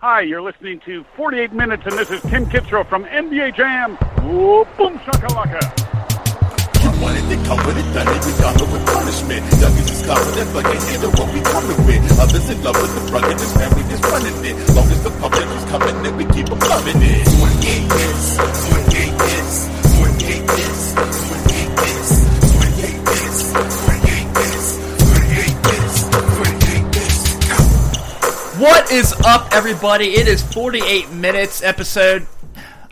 Hi, you're listening to 48 Minutes, and this is Tim Kitzrow from NBA Jam. Whoa, boom shakalaka. You wanted to come with it, done it, we got it with punishment. Youngest is confident, but they hear what we coming with. Others in love with the ruggedness, family just running it. Long as the public is coming, then we keep them loving it. 28 hits, 28 hits, 28 hits, What is up, everybody? It is 48 minutes episode.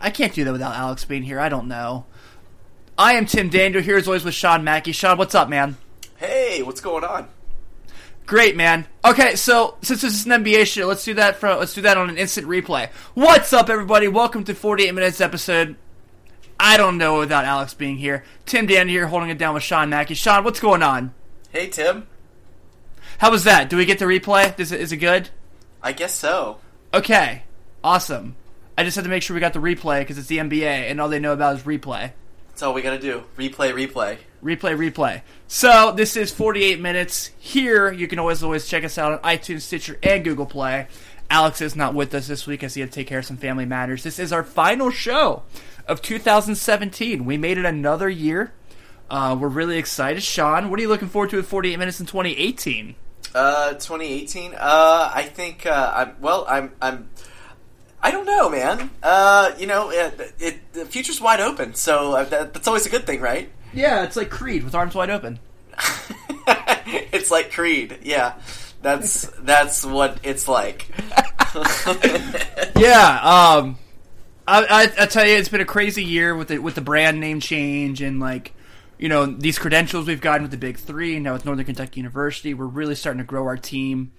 I can't do that without Alex being here. I don't know. I am Tim Daniel here as always with Sean Mackey. Sean, what's up, man? Hey, what's going on? Great, man. Okay, so since this is an NBA show, let's do that for let's do that on an instant replay. What's up, everybody? Welcome to 48 minutes episode. I don't know without Alex being here. Tim Daniel here, holding it down with Sean Mackey. Sean, what's going on? Hey, Tim. How was that? Do we get the replay? Is it, is it good? I guess so. Okay, awesome. I just had to make sure we got the replay because it's the NBA and all they know about is replay. That's all we gotta do. Replay, replay. Replay, replay. So this is 48 minutes. Here you can always always check us out on iTunes, Stitcher, and Google Play. Alex is not with us this week as he had to take care of some family matters. This is our final show of 2017. We made it another year. Uh, we're really excited. Sean, what are you looking forward to with 48 minutes in 2018? Uh, 2018. Uh, I think. Uh, I'm well. I'm. I'm. I don't know, man. Uh, you know, it, it the future's wide open, so uh, that, that's always a good thing, right? Yeah, it's like Creed with arms wide open. it's like Creed. Yeah, that's that's what it's like. yeah, um, I, I, I tell you, it's been a crazy year with the with the brand name change and like, you know, these credentials we've gotten with the Big Three now with Northern Kentucky University. We're really starting to grow our team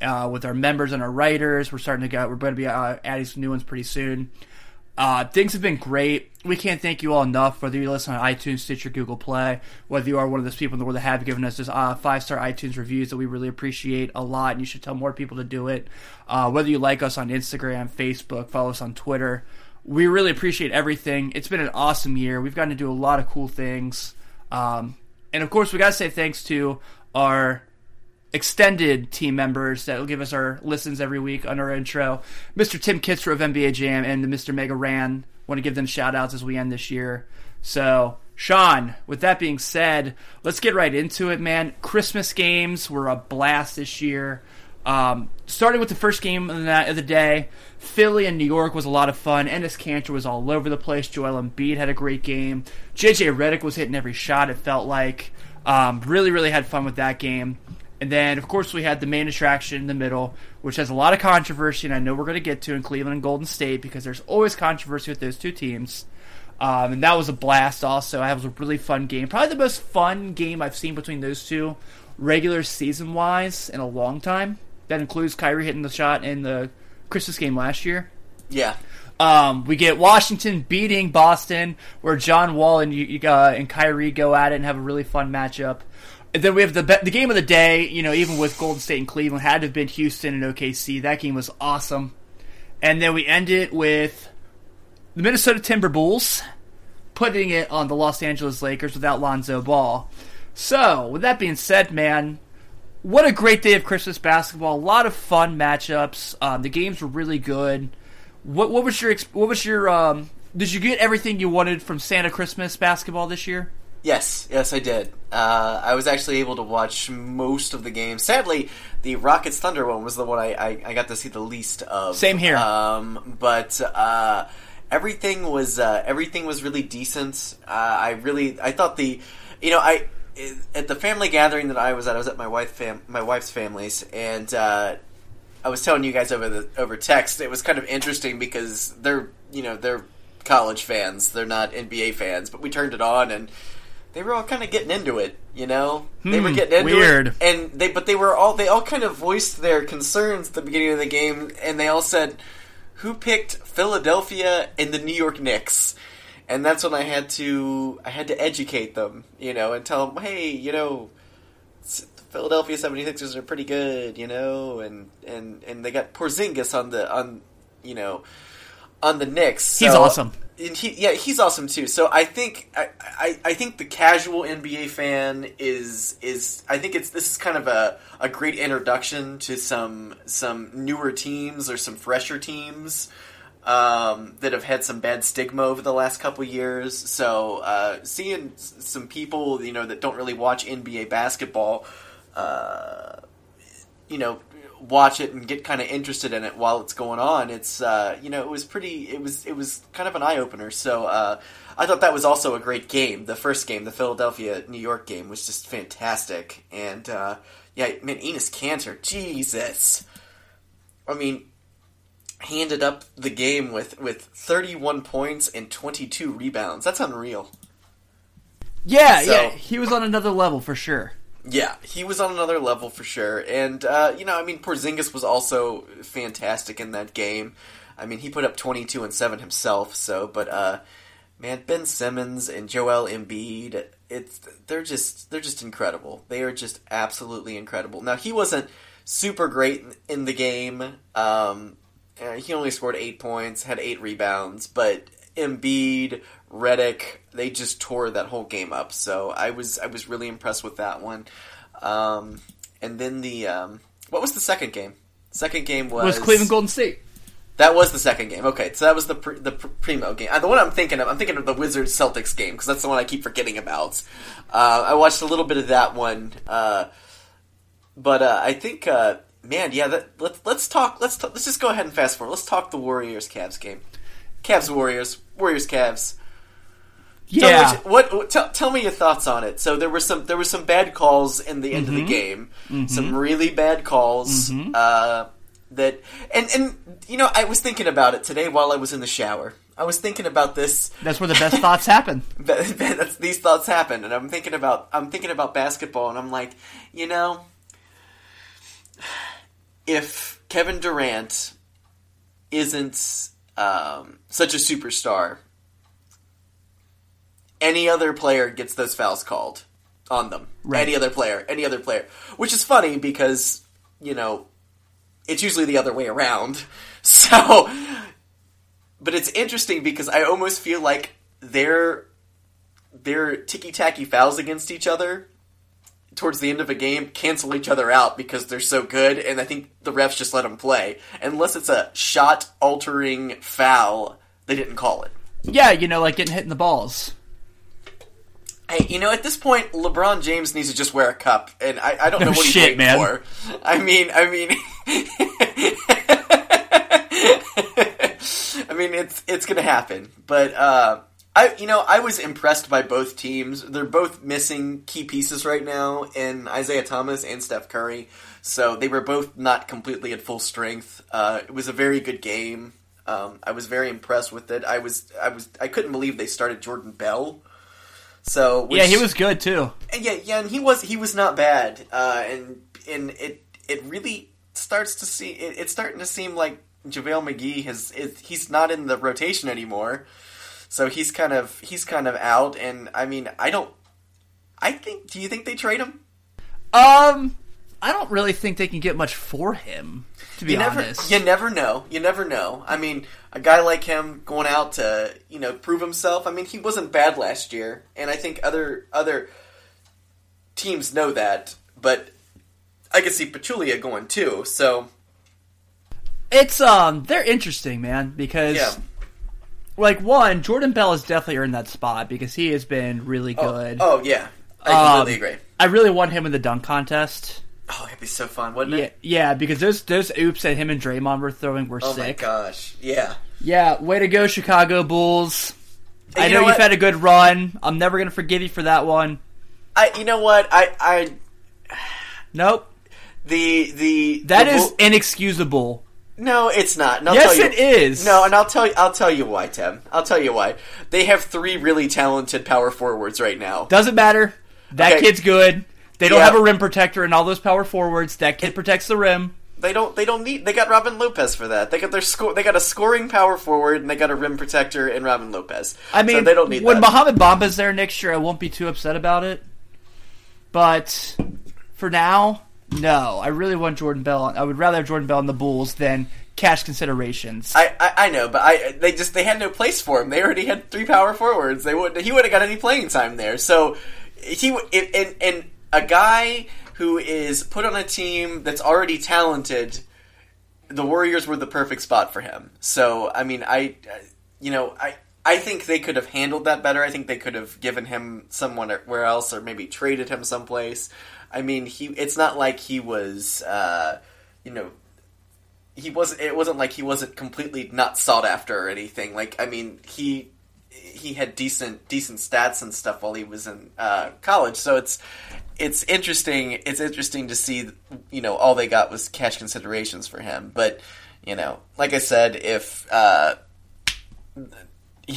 uh, with our members and our writers. We're starting to get. We're going to be uh, adding some new ones pretty soon. Uh, things have been great. We can't thank you all enough, whether you listen on iTunes, Stitcher, Google Play, whether you are one of those people in the world that have given us this uh, five star iTunes reviews that we really appreciate a lot, and you should tell more people to do it. Uh, whether you like us on Instagram, Facebook, follow us on Twitter, we really appreciate everything. It's been an awesome year. We've gotten to do a lot of cool things, um, and of course, we got to say thanks to our extended team members that will give us our listens every week on our intro. Mr. Tim Kitzrow of NBA Jam and Mr. Mega Ran. Want to give them shout outs as we end this year. So, Sean, with that being said, let's get right into it, man. Christmas games were a blast this year. Um, starting with the first game of the, of the day, Philly and New York was a lot of fun. Enes Kanter was all over the place. Joel Embiid had a great game. JJ Redick was hitting every shot, it felt like. Um, really, really had fun with that game. And then, of course, we had the main attraction in the middle, which has a lot of controversy, and I know we're going to get to in Cleveland and Golden State because there's always controversy with those two teams. Um, and that was a blast. Also, it was a really fun game, probably the most fun game I've seen between those two, regular season wise, in a long time. That includes Kyrie hitting the shot in the Christmas game last year. Yeah. Um, we get Washington beating Boston, where John Wall and uh, and Kyrie go at it and have a really fun matchup. And then we have the the game of the day. You know, even with Golden State and Cleveland, had to have been Houston and OKC. That game was awesome. And then we end it with the Minnesota Timberwolves putting it on the Los Angeles Lakers without Lonzo Ball. So, with that being said, man, what a great day of Christmas basketball! A lot of fun matchups. Um, the games were really good. What what was your what was your um, did you get everything you wanted from Santa Christmas basketball this year? Yes, yes, I did. Uh, I was actually able to watch most of the games. Sadly, the Rockets Thunder one was the one I, I, I got to see the least of. Same here. Um, but uh, everything was uh, everything was really decent. Uh, I really I thought the you know I at the family gathering that I was at I was at my wife fam- my wife's family's and uh, I was telling you guys over the over text it was kind of interesting because they're you know they're college fans they're not NBA fans but we turned it on and they were all kind of getting into it, you know. they were Hmm, getting into weird. it, and they but they were all they all kind of voiced their concerns at the beginning of the game, and they all said, "Who picked Philadelphia and the New York Knicks?" And that's when I had to I had to educate them, you know, and tell them, "Hey, you know." Philadelphia 76ers are pretty good, you know, and, and, and they got Porzingis on the on you know on the Knicks. He's awesome. and he, yeah, he's awesome too. So I think I, I, I think the casual NBA fan is is I think it's this is kind of a, a great introduction to some some newer teams or some fresher teams um, that have had some bad stigma over the last couple years. So uh, seeing some people you know that don't really watch NBA basketball, uh, you know, watch it and get kind of interested in it while it's going on. It's uh, you know, it was pretty. It was it was kind of an eye opener. So uh, I thought that was also a great game. The first game, the Philadelphia New York game, was just fantastic. And uh, yeah, man, Enes Kanter, Jesus. I mean, he ended up the game with with 31 points and 22 rebounds. That's unreal. Yeah, So- yeah, he was on another level for sure. Yeah, he was on another level for sure. And, uh, you know, I mean, Porzingis was also fantastic in that game. I mean, he put up 22 and 7 himself, so, but, uh, man, Ben Simmons and Joel Embiid, it's, they're just, they're just incredible. They are just absolutely incredible. Now, he wasn't super great in the game. Um, uh, he only scored eight points, had eight rebounds, but Embiid, Redick, they just tore that whole game up. So I was I was really impressed with that one. Um, and then the um, what was the second game? Second game was, Was Cleveland Golden State? That was the second game. Okay, so that was the pre- the pr- primo game. Uh, the one I'm thinking of, I'm thinking of the Wizards Celtics game because that's the one I keep forgetting about. Uh, I watched a little bit of that one, uh, but uh, I think, uh, man, yeah. That, let's let's talk. Let's let's just go ahead and fast forward. Let's talk the Warriors Cavs game. Cavs Warriors Warriors Cavs. Tell me Yeah, what, what, tell, tell me your thoughts on it. So there were some there were some bad calls in the end Mm-hmm. of the game. Some really bad calls. Uh, that and and you know I was thinking about it today while I was in the shower. I was thinking about this. that's where the best thoughts happen. That's, these thoughts happen, and I'm thinking about I'm thinking about basketball, and I'm like, you know, if Kevin Durant isn't um, such a superstar, any other player gets those fouls called on them. Right. Any other player, any other player, which is funny because you know it's usually the other way around. So, but it's interesting because I almost feel like their their ticky tacky fouls against each other towards the end of a game cancel each other out because they're so good, and I think the refs just let them play unless it's a shot altering foul. They didn't call it. Yeah, you know, like getting hit in the balls. Hey, you know, at this point, LeBron James needs to just wear a cup, and I, I don't No know what he's shit, waiting man. for. I mean, I mean, I mean, it's it's gonna happen. But uh, I, you know, I was impressed by both teams. They're both missing key pieces right now in Isaiah Thomas and Steph Curry, so they were both not completely at full strength. Uh, it was a very good game. Um, I was very impressed with it. I was, I was, I couldn't believe they started Jordan Bell. So Yeah, he was good too. and yeah, yeah, and he was he was not bad, uh, and and it it really starts to see it, it's starting to seem like JaVale McGee has is, he's not in the rotation anymore, so he's kind of he's kind of out, and I mean I don't, I think do you think they trade him? Um, I don't really think they can get much for him. To be You never honest, you never know, you never know. I mean a guy like him going out to you know prove himself. I mean he wasn't bad last year, and I think other other teams know that, but. I could see Pachulia going too, so it's um, they're interesting, man, because Yeah. Like one, Jordan Bell has definitely earned that spot because he has been really Oh, good. Oh, yeah, I Um, completely agree. I really want him in the dunk contest. Oh, it'd be so fun, wouldn't Yeah, it? yeah, because those those oops that him and Draymond were throwing were Oh sick. my gosh, yeah. Yeah, way to go, Chicago Bulls. Hey, I you know, know you've had a good run. I'm never gonna forgive you for that one. I, you know what? I, I, Nope, the the that the is Bull- inexcusable. No, it's not. And I'll Yes, tell you, it is. No, and I'll tell you, I'll tell you why, Tim. I'll tell you why. They have three really talented power forwards right now. Doesn't matter. That Okay. kid's good. They don't Yeah. have a rim protector and all those power forwards. That kid protects the rim. They don't. They don't need. They got Robin Lopez for that. They got their score. They got a scoring power forward, and they got a rim protector in Robin Lopez. I mean, so they don't need when that. Mohamed Bamba's there next year, I won't be too upset about it. But for now, no. I really want Jordan Bell. I would rather have Jordan Bell on the Bulls than cash considerations. I, I, I know, but I they just they had no place for him. They already had three power forwards. They would he would have got any playing time there. So he and and a guy who is put on a team that's already talented. The Warriors were the perfect spot for him. So I mean, I you know I. I think they could have handled that better. I think they could have given him somewhere else, or maybe traded him someplace. I mean, he. It's not like he was, uh, you know, he wasn't. It wasn't like he wasn't completely not sought after or anything. Like, I mean, he he had decent decent stats and stuff while he was in uh, college. So it's it's interesting. It's interesting to see. You know, all they got was cash considerations for him. But you know, like I said, if uh,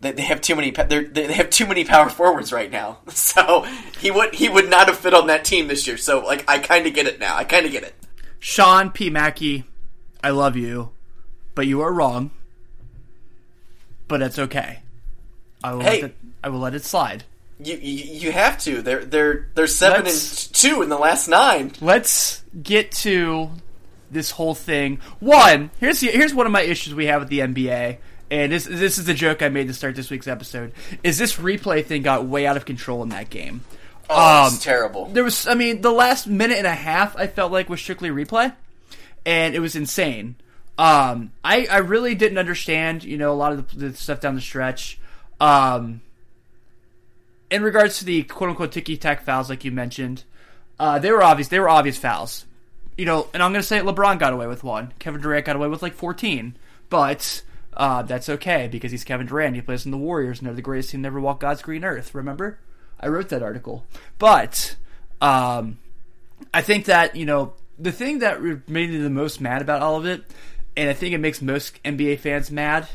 they have too many. They have too many power forwards right now. So he would he would not have fit on that team this year. So like I kind of get it now. I kind of get it. Sean P. Mackey, I love you, but you are wrong. But it's okay. I will. Hey. let it, I will let it slide. You, you you have to. They're they're they're 7 Let's- and two in the last nine. Let's get to this whole thing. One, here's the, here's one of my issues we have with the NBA, and this this is the joke I made to start this week's episode. Is this replay thing got way out of control in that game? Oh, Um, it's terrible. There was, I mean, the last minute and a half I felt like was strictly replay, and it was insane. Um, I I really didn't understand, you know, a lot of the, the stuff down the stretch. Um, in regards to the quote unquote ticky tack fouls, like you mentioned, uh, they were obvious. They were obvious fouls. You know, and I'm going to say LeBron got away with one. Kevin Durant got away with like 14, but uh, that's okay because he's Kevin Durant. He plays in the Warriors, and they're the greatest team to ever walk God's green earth. Remember, I wrote that article. But um, I think that you know the thing that made me the most mad about all of it, and I think it makes most NBA fans mad,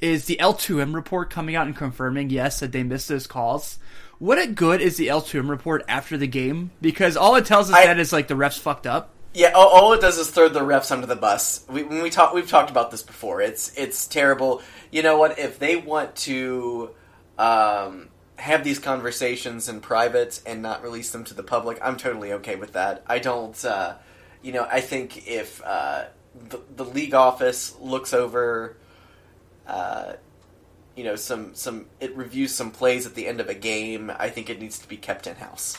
is the L2M report coming out and confirming yes that they missed those calls. What a good is the L2M report after the game because all it tells us I- that is like the refs fucked up. Yeah, all, it does is throw the refs under the bus. We, when we talk, we've talked about this before. It's it's terrible. You know what? If they want to um, have these conversations in private and not release them to the public, I'm totally okay with that. I don't. Uh, you know, I think if uh, the, the league office looks over. Uh, you know, some some it reviews some plays at the end of a game. I think it needs to be kept in house.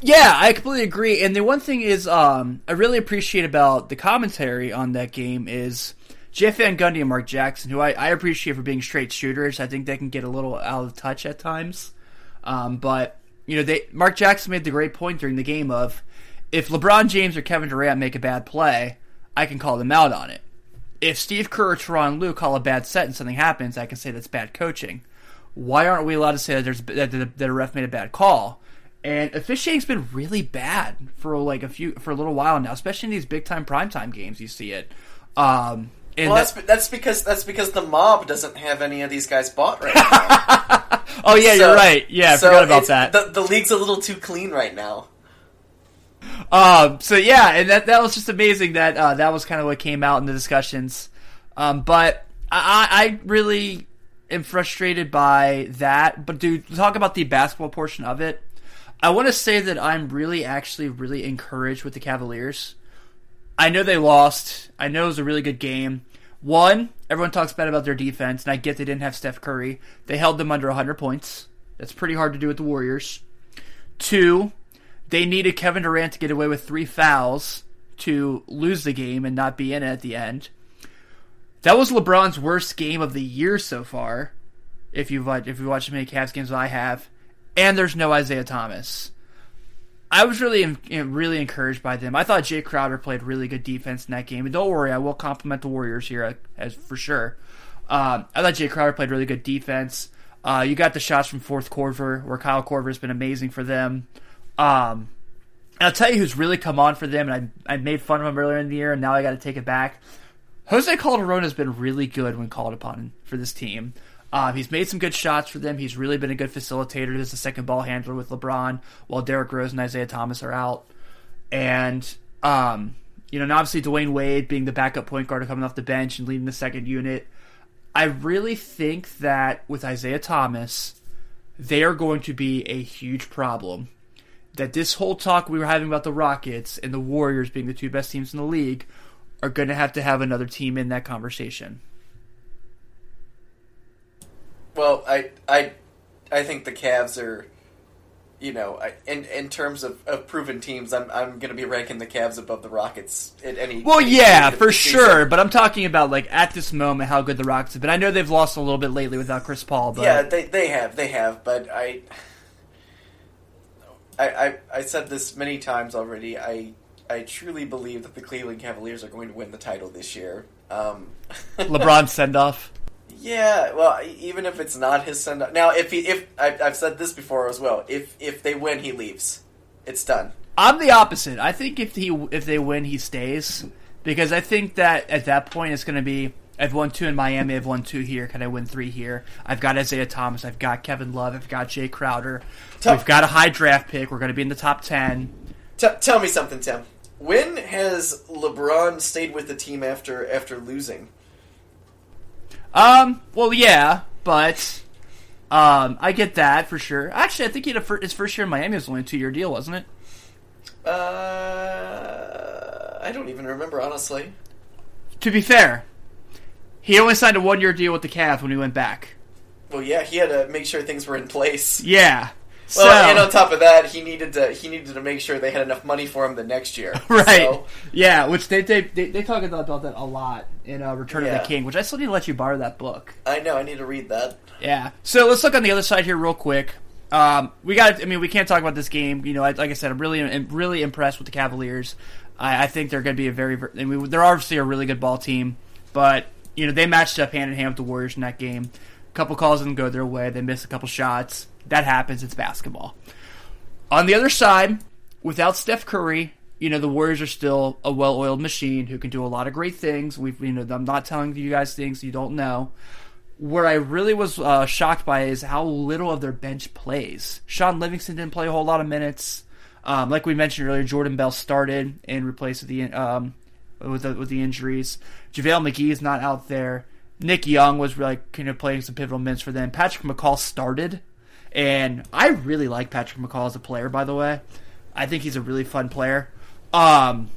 Yeah, I completely agree. And the one thing is, um, I really appreciate about the commentary on that game is Jeff Van Gundy and Mark Jackson, who I, I appreciate for being straight shooters. I think they can get a little out of touch at times. Um, but you know, they Mark Jackson made the great point during the game of if LeBron James or Kevin Durant make a bad play, I can call them out on it. If Steve Kerr or Tyronn Lue call a bad set and something happens, I can say that's bad coaching. Why aren't we allowed to say that that, that a ref made a bad call? And officiating's been really bad for like a few for a little while now, especially in these big time primetime games. You see it. Um, and Well, that- that's that's because that's because the mob doesn't have any of these guys bought right now. oh yeah, So- you're right. Yeah, I so forgot about that. The, the league's a little too clean right now. Um, so yeah, and that that was just amazing that uh, that was kind of what came out in the discussions. Um, but I, I I really am frustrated by that. But to talk about the basketball portion of it, I want to say that I'm really actually really encouraged with the Cavaliers. I know they lost. I know it was a really good game. One, everyone talks bad about their defense, and I get they didn't have Steph Curry. They held them under 100 points. That's pretty hard to do with the Warriors. Two, they needed Kevin Durant to get away with three fouls to lose the game and not be in it at the end. That was LeBron's worst game of the year so far. If you've if you watched as many Cavs games as I have, and there's no Isaiah Thomas. I was really really encouraged by them. I thought Jay Crowder played really good defense in that game. And don't worry, I will compliment the Warriors here uh, as for sure. Um, I thought Jay Crowder played really good defense. Uh, you got the shots from fourth quarter where Kyle Korver has been amazing for them. Um, I'll tell you who's really come on for them, and I, I made fun of him earlier in the year, and now I got to take it back. Jose Calderon has been really good when called upon for this team. Um, he's made some good shots for them. He's really been a good facilitator as a second ball handler with LeBron, while Derrick Rose and Isaiah Thomas are out. And um, you know, and obviously Dwyane Wade being the backup point guard coming off the bench and leading the second unit. I really think that with Isaiah Thomas, they are going to be a huge problem. That this whole talk we were having about the Rockets and the Warriors being the two best teams in the league are going to have to have another team in that conversation. Well, I I I think the Cavs are, you know, I, in in terms of, of proven teams, I'm I'm going to be ranking the Cavs above the Rockets at any. Well, any yeah, for sure. But I'm talking about like at this moment how good the Rockets have been. I know they've lost a little bit lately without Chris Paul, but Yeah, they they have they have, but I. I, I, I said this many times already. I I truly believe that the Cleveland Cavaliers are going to win the title this year. Um, LeBron send off. Yeah, well, even if it's not his send now, if he if I, I've said this before as well, if if they win, he leaves. It's done. I'm the opposite. I think if he if they win, he stays because I think that at that point it's going to be I've won two in Miami, I've won two here. Can I win three here? I've got Isaiah Thomas, I've got Kevin Love, I've got Jay Crowder. Tough. We've got a high draft pick. We're going to be in the top ten. T- tell me something, Tim. When has LeBron stayed with the team after after losing? Um. Well, yeah, but um, I get that for sure. Actually, I think he had a fir- his first year in Miami was only a two year deal, wasn't it? Uh, I don't even remember honestly. To be fair, he only signed a one year deal with the Cavs when he went back. Well, yeah, he had to make sure things were in place. Yeah. Well, and on top of that, he needed to he needed to make sure they had enough money for him the next year. Right. So, Yeah, which they they they, they talk about that a lot in uh, Return of the King, which I still need to let you borrow that book. I know I need to read that. Yeah. So let's look on the other side here real quick. Um, we got. I mean, we can't talk about this game. You know, I, like I said, I'm really, I'm really impressed with the Cavaliers. I, I think they're going to be a very. I mean, they're obviously a really good ball team, but you know they matched up hand in hand with the Warriors in that game. A couple calls didn't go their way. They missed a couple shots. That happens. It's basketball. On the other side, without Steph Curry, you know the Warriors are still a well-oiled machine who can do a lot of great things. We've, you know, I'm not telling you guys things you don't know. Where I really was uh, shocked by is how little of their bench plays. Shaun Livingston didn't play a whole lot of minutes. Um, like we mentioned earlier, Jordan Bell started in replace of the um, with the, with the injuries. JaVale McGee is not out there. Nick Young was like kind of playing some pivotal minutes for them. Patrick McCaw started, and I really like Patrick McCaw as a player. By the way, I think he's a really fun player. Um,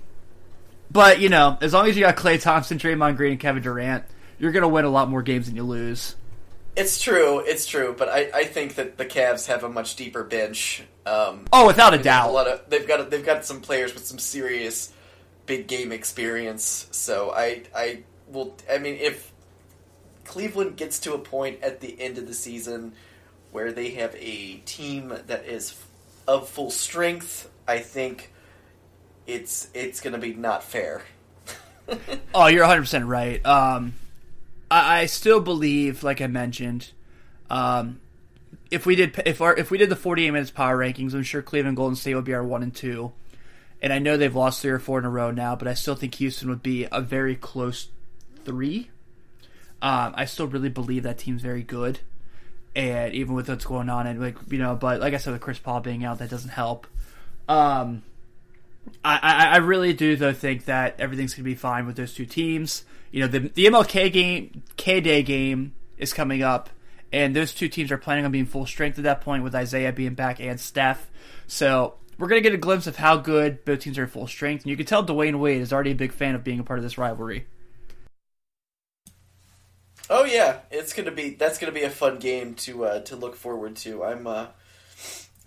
but you know, as long as you got Klay Thompson, Draymond Green, and Kevin Durant, you're gonna win a lot more games than you lose. It's true, it's true, but I, I think that the Cavs have a much deeper bench. Um, Oh, without a doubt. a lot of they've got they've got some players with some serious big game experience. So I I will I mean if Cleveland gets to a point at the end of the season where they have a team that is of full strength, I think it's it's going to be not fair. Oh, you're 100 percent right. Um, I, I still believe, like I mentioned, um, if we did if our if we did the 48 minutes power rankings, I'm sure Cleveland Golden State would be our one and two. And I know they've lost three or four in a row now, but I still think Houston would be a very close three. Um, I still really believe that team's very good, and even with what's going on, and like you know, but like I said, with Chris Paul being out, that doesn't help. Um, I, I, I really do though think that everything's gonna be fine with those two teams. You know, the the MLK game, K Day game is coming up, and those two teams are planning on being full strength at that point with Isaiah being back and Steph. So we're gonna get a glimpse of how good both teams are at full strength, and you can tell Dwyane Wade is already a big fan of being a part of this rivalry. Oh yeah, it's gonna be that's gonna be a fun game to uh, to look forward to. I'm uh,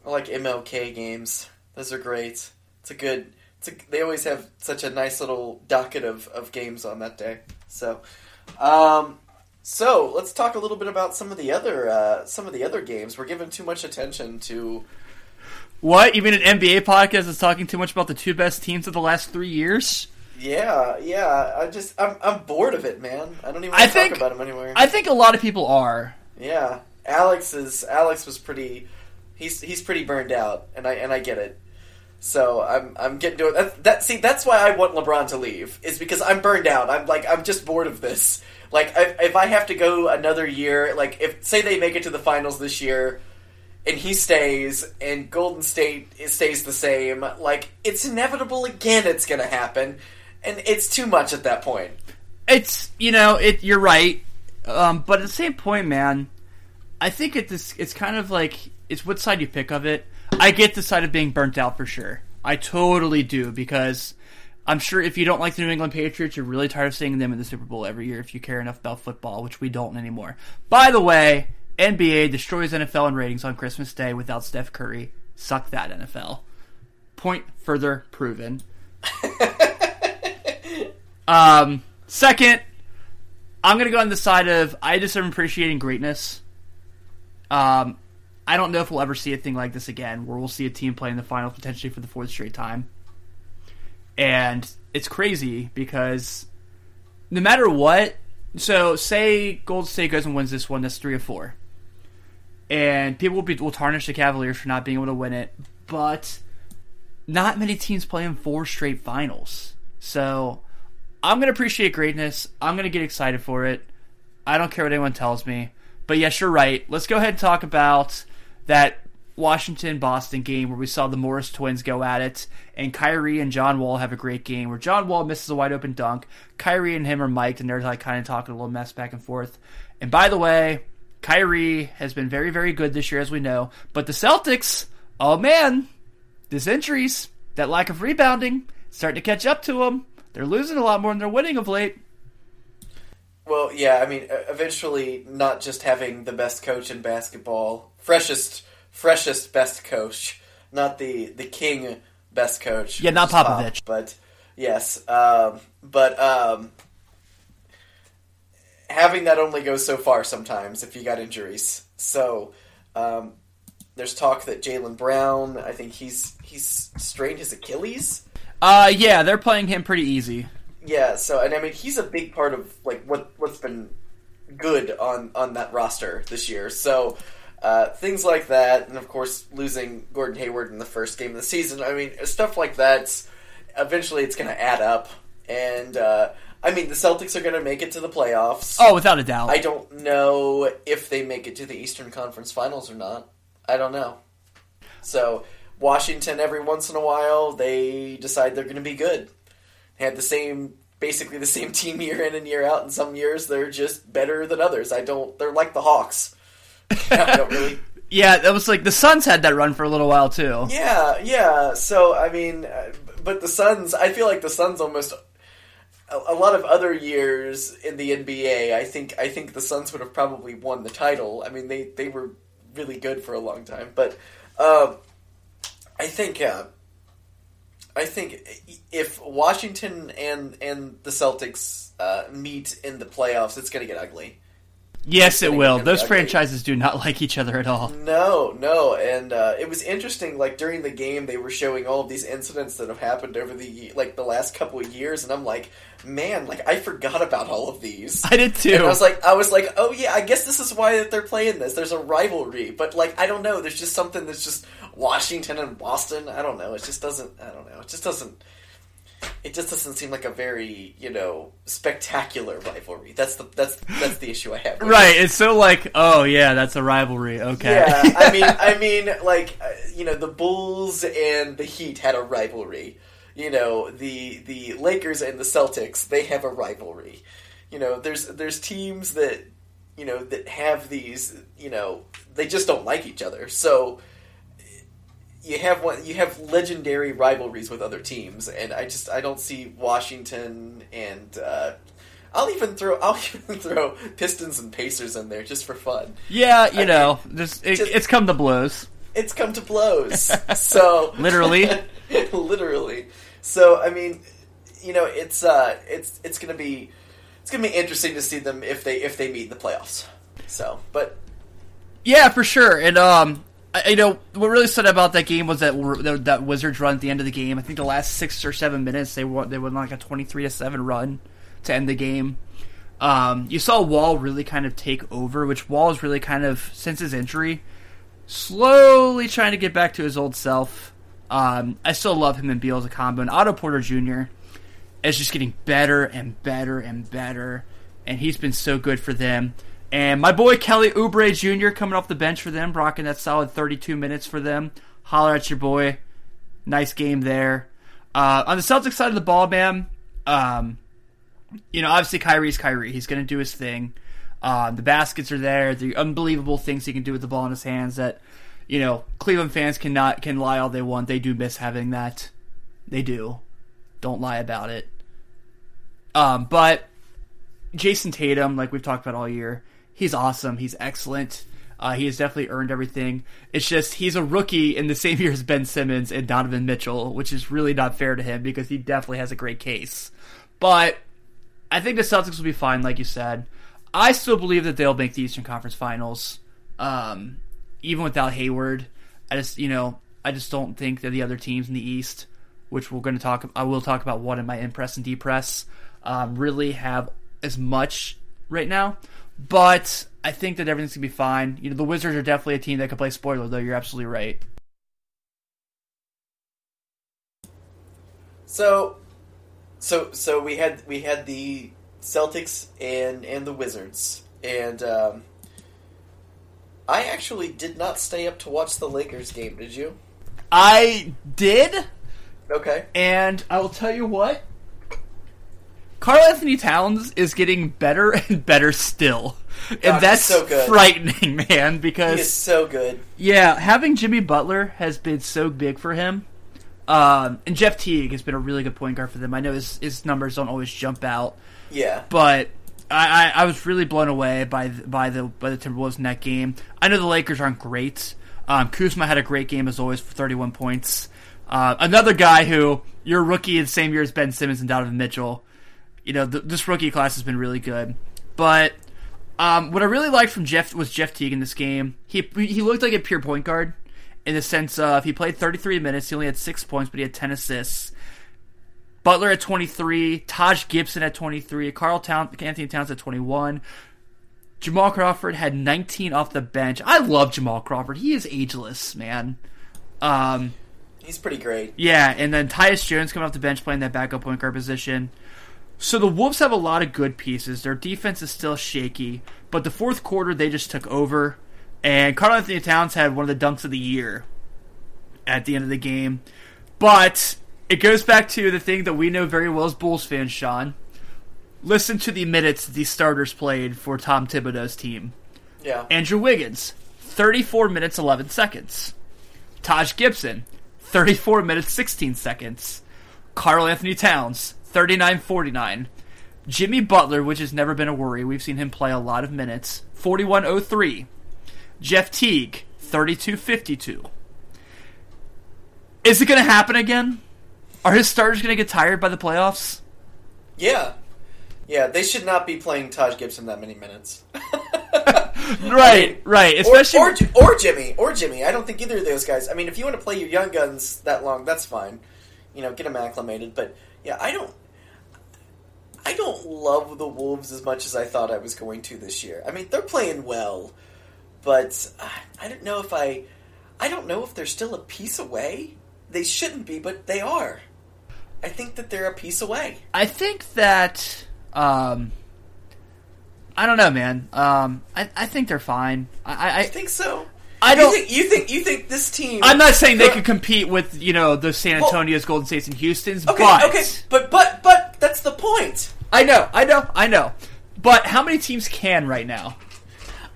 I like MLK games. Those are great. It's a good. It's a, they always have such a nice little docket of, of games on that day. So, um, so let's talk a little bit about some of the other uh, some of the other games. We're giving too much attention to. What? You mean an NBA podcast is talking too much about the two best teams of the last three years? Yeah, yeah. I just I'm I'm bored of it, man. I don't even I want to think- talk about him anymore. I think a lot of people are. Yeah, Alex is Alex was pretty. He's he's pretty burned out, and I and I get it. So I'm I'm getting to it. That, that see that's why I want LeBron to leave is because I'm burned out. I'm like I'm just bored of this. Like I, if I have to go another year, like if say they make it to the finals this year, and he stays, and Golden State stays the same, like it's inevitable again. It's gonna happen, and it's too much at that point. It's you know it. You're right, um, but at the same point, man, I think it this it's kind of like it's what side you pick of it. I get the side of being burnt out for sure. I totally do because I'm sure if you don't like the New England Patriots, you're really tired of seeing them in the Super Bowl every year if you care enough about football, which we don't anymore. By the way, NBA destroys NFL in ratings on Christmas Day without Steph Curry. Suck that, NFL. Point further proven. um, second, I'm going to go on the side of I just am appreciating greatness. Um, I don't know if we'll ever see a thing like this again, where we'll see a team play in the final potentially for the fourth straight time. And it's crazy because no matter what, so say Golden State goes and wins this one, that's three of four, and people will be will tarnish the Cavaliers for not being able to win it, but not many teams play in four straight finals. So I'm gonna appreciate greatness. I'm gonna get excited for it. I don't care what anyone tells me. But yes, you're right. Let's go ahead and talk about that Washington Boston game where we saw the Morris twins go at it, and Kyrie and John Wall have a great game where John Wall misses a wide open dunk. Kyrie and him are mic'd, and they're like kind of talking a little mess back and forth. And by the way, Kyrie has been very, very good this year, as we know. But the Celtics, oh man, these injuries, that lack of rebounding, starting to catch up to them. They're losing a lot more than they're winning of late. Well, yeah, I mean, eventually, not just having the best coach in basketball, freshest, freshest best coach, not the the king best coach. Yeah, not is Pop, Popovich. but yes, um, but um, having that only goes so far sometimes if you got injuries. So um, there's talk that Jaylen Brown, I think he's he's strained his Achilles. Uh, yeah, they're playing him pretty easy. Yeah, so and I mean he's a big part of like what what's been good on on that roster this year. So uh, things like that, and of course losing Gordon Hayward in the first game of the season. I mean stuff like that. Eventually, it's going to add up, and uh, I mean the Celtics are going to make it to the playoffs. Oh, without a doubt. I don't know if they make it to the Eastern Conference Finals or not. I don't know. So Washington, every once in a while, they decide they're going to be good. They had the same, basically the same team year in and year out. And some years they're just better than others. I don't. They're like the Hawks. I don't really. yeah, that was like the Suns had that run for a little while too. Yeah, yeah. So I mean, uh, but the Suns. I feel like the Suns almost. A, a lot of other years in the NBA, I think I think the Suns would have probably won the title. I mean, they they were really good for a long time, but um, I think uh, I think if Washington and and the Celtics uh, meet in the playoffs, it's going to get ugly. Yes, it will. Those ugly. franchises do not like each other at all. No, no, and uh, it was interesting. Like during the game, they were showing all of these incidents that have happened over the like the last couple of years, and I'm like, man, like I forgot about all of these. I did too. And I was like, I was like, oh yeah, I guess this is why that they're playing this. There's a rivalry, but like, I don't know. There's just something that's just Washington and Boston. I don't know. It just doesn't. I don't know. It just doesn't. It just doesn't seem like a very you know spectacular rivalry. That's the that's that's the issue I have. with it. right. It's so like, oh yeah, that's a rivalry. Okay. Yeah, I mean, I mean, like uh, you know, the Bulls and the Heat had a rivalry. You know, the the Lakers and the Celtics they have a rivalry. You know, there's there's teams that you know that have these. You know, they just don't like each other. So you have one, you have legendary rivalries with other teams, and I just I don't see Washington and. Uh, I'll even throw I'll even throw Pistons and Pacers in there just for fun yeah, you I know, just, it, just- it's come to blows. it's come to blows. So Literally. literally. So I mean, you know, it's uh, it's it's gonna be it's gonna be interesting to see them if they if they meet in the playoffs. So, but Yeah, for sure. And um, You know, what really stood out about that game was that that that Wizards run at the end of the game. I think the last six or seven minutes they won they won like a twenty three to seven run to end the game. Um, you saw Wall really kind of take over, which Wall is really kind of since his injury, slowly trying to get back to his old self. Um, I still love him and Beal as a combo, and Otto Porter Jr. is just getting better and better and better, and he's been so good for them. And my boy Kelly Oubre Jr. coming off the bench for them, rocking that solid 32 minutes for them. Holler at your boy. Nice game there. Uh, on the Celtics side of the ball, man, um, you know, obviously Kyrie's Kyrie. He's going to do his thing. Um, the baskets are there. The unbelievable things he can do with the ball in his hands that, you know, Cleveland fans cannot can lie all they want. They do miss having that. They do. Don't lie about it. Um, but Jayson Tatum, like we've talked about all year, he's awesome. He's excellent. Uh, he has definitely earned everything. It's just he's a rookie in the same year as Ben Simmons and Donovan Mitchell, which is really not fair to him because he definitely has a great case. But I think the Celtics will be fine, like you said. I still believe that they'll make the Eastern Conference Finals, um, even without Hayward. I just, you know, I just don't think that the other teams in the East, which we're going to talk, I will talk about one in my impress and depress, um, really have as much right now. But I think that everything's gonna be fine. You know, the Wizards are definitely a team that can play spoiler, though. You're absolutely right. So, so, so we had we had the Celtics and and the Wizards, and um, I actually did not stay up to watch the Lakers game. Did you? I did, Okay. and I will tell you what. Karl Anthony Towns is getting better and better still, and God, he's that's so good. frightening, man. He Because is so good. Yeah, having Jimmy Butler has been so big for him. Um, and Jeff Teague has been a really good point guard for them. I know his, his numbers don't always jump out, Yeah. but I, I, I was really blown away by the, by the by the Timberwolves in that game. I know the Lakers aren't great. Um, Kuzma had a great game as always for 31 points. Uh, another guy who you're a rookie in the same year as Ben Simmons and Donovan Mitchell. You know th- this rookie class has been really good, but um, what I really liked from Jeff was Jeff Teague in this game. He he looked like a pure point guard in the sense of he played 33 minutes. He only had six points, but he had 10 assists. Butler at 23, Taj Gibson at 23, Carl Town, Anthony Towns at 21. Jamal Crawford had 19 off the bench. I love Jamal Crawford. He is ageless, man. Um, He's pretty great. yeah, and then Tyus Jones coming off the bench playing that backup point guard position. So the Wolves have a lot of good pieces. Their defense is still shaky, but the fourth quarter they just took over, and Karl Anthony Towns had one of the dunks of the year at the end of the game. But it goes back to the thing that we know very well as Bulls fans, Sean. Listen to the minutes the starters played for Tom Thibodeau's team. Yeah. Andrew Wiggins, 34 minutes 11 seconds. Taj Gibson, 34 minutes 16 seconds. Karl Anthony Towns, 39 49. Jimmy Butler, which has never been a worry, we've seen him play a lot of minutes, 41 03. Jeff Teague, 32 52. Is it going to happen again? Are his starters going to get tired by the playoffs? Yeah. Yeah, they should not be playing Taj Gibson that many minutes. Right, right. Especially or, J- or Jimmy. Or Jimmy. I don't think either of those guys. I mean, if you want to play your young guns that long, that's fine. You know, get them acclimated. But, yeah, I don't. I don't love the Wolves as much as I thought I was going to this year. I mean, they're playing well, but uh, I don't know if I. I don't know if they're still a piece away. They shouldn't be, but they are. I think that they're a piece away. I think that um, I don't know, man. Um, I, I think they're fine. I, I, I think so. I don't- You think you think, you think this team? I'm not saying they could compete with you know the San Well- Antonio's, Golden States, and Houston's. Okay, but okay, but but but that's the point. I know, I know, I know. But how many teams can right now?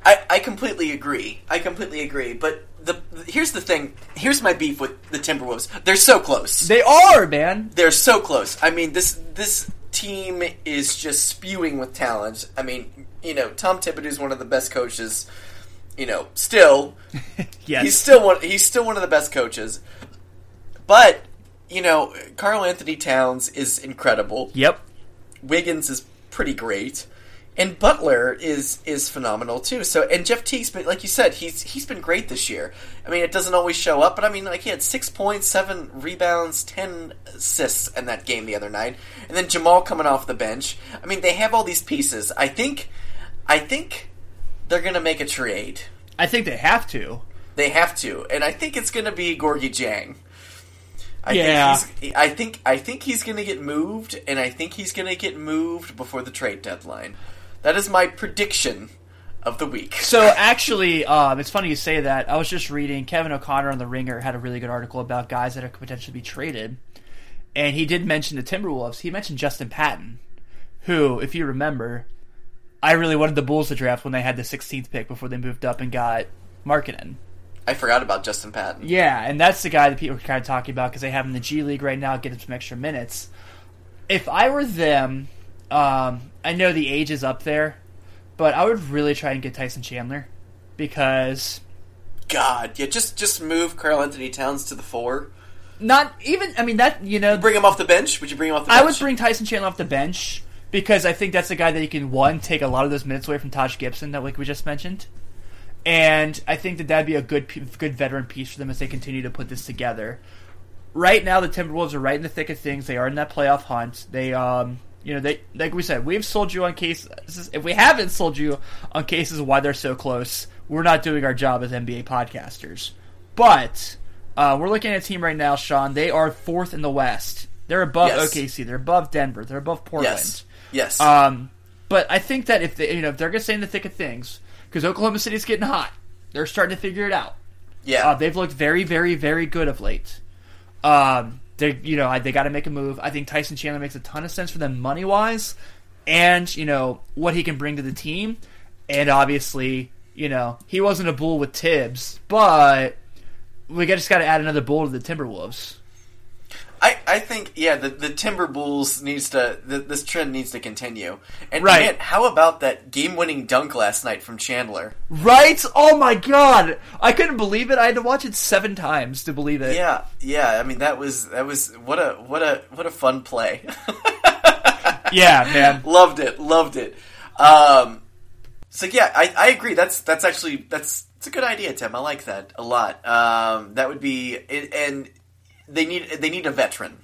I, I completely agree. I completely agree. But the here's the thing. Here's my beef with the Timberwolves. They're so close. They are, man. They're so close. I mean, this this team is just spewing with talent. I mean, you know, Tom Thibodeau is one of the best coaches. You know, still Yes, he's still one. He's still one of the best coaches. But you know, Karl Anthony Towns is incredible. Yep. Wiggins is pretty great, and Butler is is phenomenal too. So and Jeff Teague's been like you said, he's he's been great this year. I mean, it doesn't always show up, but I mean, like he had six points, seven rebounds, ten assists in that game the other night, and then Jamal coming off the bench. I mean, they have all these pieces. I think, I think they're gonna make a trade. I think they have to. They have to, and I think it's gonna be Gorgui Dieng. I Yeah. think he's, I think I think he's going to get moved, and I think he's going to get moved before the trade deadline. That is my prediction of the week. So actually, um, it's funny you say that. I was just reading Kevin O'Connor on the Ringer had a really good article about guys that could potentially be traded, and he did mention the Timberwolves. He mentioned Justin Patton, who, if you remember, I really wanted the Bulls to draft when they had the 16th pick before they moved up and got Markkanen. I forgot about Justin Patton. Yeah, and that's the guy that people are kind of talking about because they have him in the G League right now, get him some extra minutes. if I were them, um, I know the age is up there, but I would really try and get Tyson Chandler because God, yeah, just just move Karl Anthony Towns to the four. not even. I mean that you know Bring him off the bench. Would you bring him off the bench? I would bring Tyson Chandler off the bench because I think that's the guy that you can one take a lot of those minutes away from Taj Gibson that like we just mentioned, and I think that that'd be a good good veteran piece for them as they continue to put this together. Right now, the Timberwolves are right in the thick of things. They are in that playoff hunt. They, um, you know, they like we said, we've sold you on cases. If we haven't sold you on cases why they're so close, we're not doing our job as NBA podcasters. But uh, we're looking at a team right now, Sean. They are fourth in the West. They're above Yes. OKC. They're above Denver. They're above Portland. yes, yes. Um, but I think that if they, you know, if they're going to stay in the thick of things, because Oklahoma City's getting hot, they're starting to figure it out. yeah, Uh, they've looked very, very, very good of late. Um, they, you know, they got to make a move. I think Tyson Chandler makes a ton of sense for them money wise, and you know what he can bring to the team, and obviously, you know, he wasn't a bull with Thibs, but we just got to add another bull to the Timberwolves. I, I think yeah the the Timber Bulls needs to th- this trend needs to continue. And Right. man, how about that game winning dunk last night from Chandler? Right? Oh my god, I couldn't believe it. I had to watch it seven times to believe it. Yeah, yeah. I mean that was that was what a what a what a fun play. yeah, man. loved it, loved it. Um, so yeah, I, I agree. That's that's actually that's it's a good idea, Tim. I like that a lot. Um, that would be and they need they need a veteran.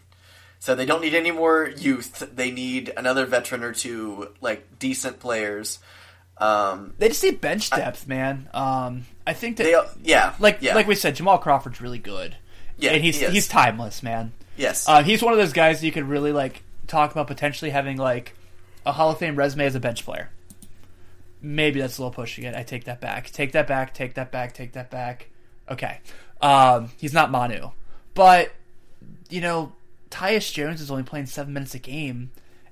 So they don't need any more youth. They need another veteran or two, like decent players. Um, They just need bench depth, man. Um, I think that they yeah, like yeah, like we said, Jamal Crawford's really good. Yeah, and he's he he's timeless, man. yes, Uh, he's one of those guys you could really like talk about potentially having like a Hall of Fame resume as a bench player. Maybe that's a little pushing it. I take that back. Take that back. Take that back. Take that back. Okay. Um, he's not Manu, but you know, Tyus Jones is only playing seven minutes a game,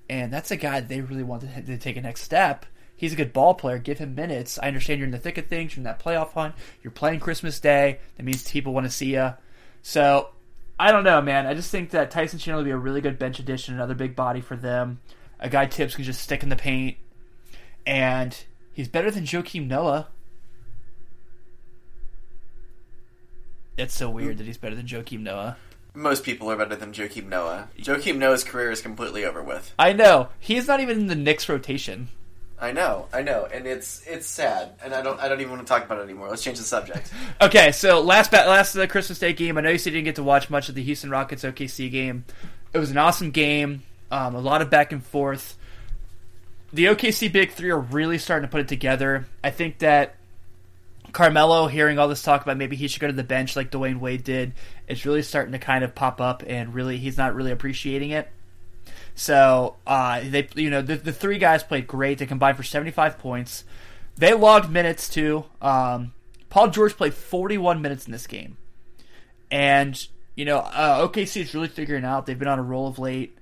and that's a guy they really want to, take a next step. He's a good ball player. Give him minutes. I understand you're in the thick of things. In that playoff hunt. You're playing Christmas Day. That means people want to see you. So I don't know, man. I just think that Tyson Chandler will be a really good bench addition, another big body for them. A guy Thibs can just stick in the paint, and he's better than Joakim Noah. It's so weird that he's better than Joakim Noah. most people are better than Joakim Noah. Joakim Noah's career is completely over with. I know he's not even in the Knicks rotation. I know, I know, and it's it's sad, and I don't I don't even want to talk about it anymore. Let's change the subject. Okay, so last ba- last uh, Christmas Day game. I know you said you didn't get to watch much of the Houston Rockets OKC game. It was an awesome game. Um, a lot of back and forth. The OKC Big Three are really starting to put it together. I think that Carmelo, hearing all this talk about maybe he should go to the bench like Dwyane Wade did, it's really starting to kind of pop up, and really he's not really appreciating it. So uh, they, you know, the, the three guys played great. They combined for seventy five points. They logged minutes too. Um, Paul George played forty one minutes in this game, and you know uh, OKC is really figuring out. They've been on a roll of late.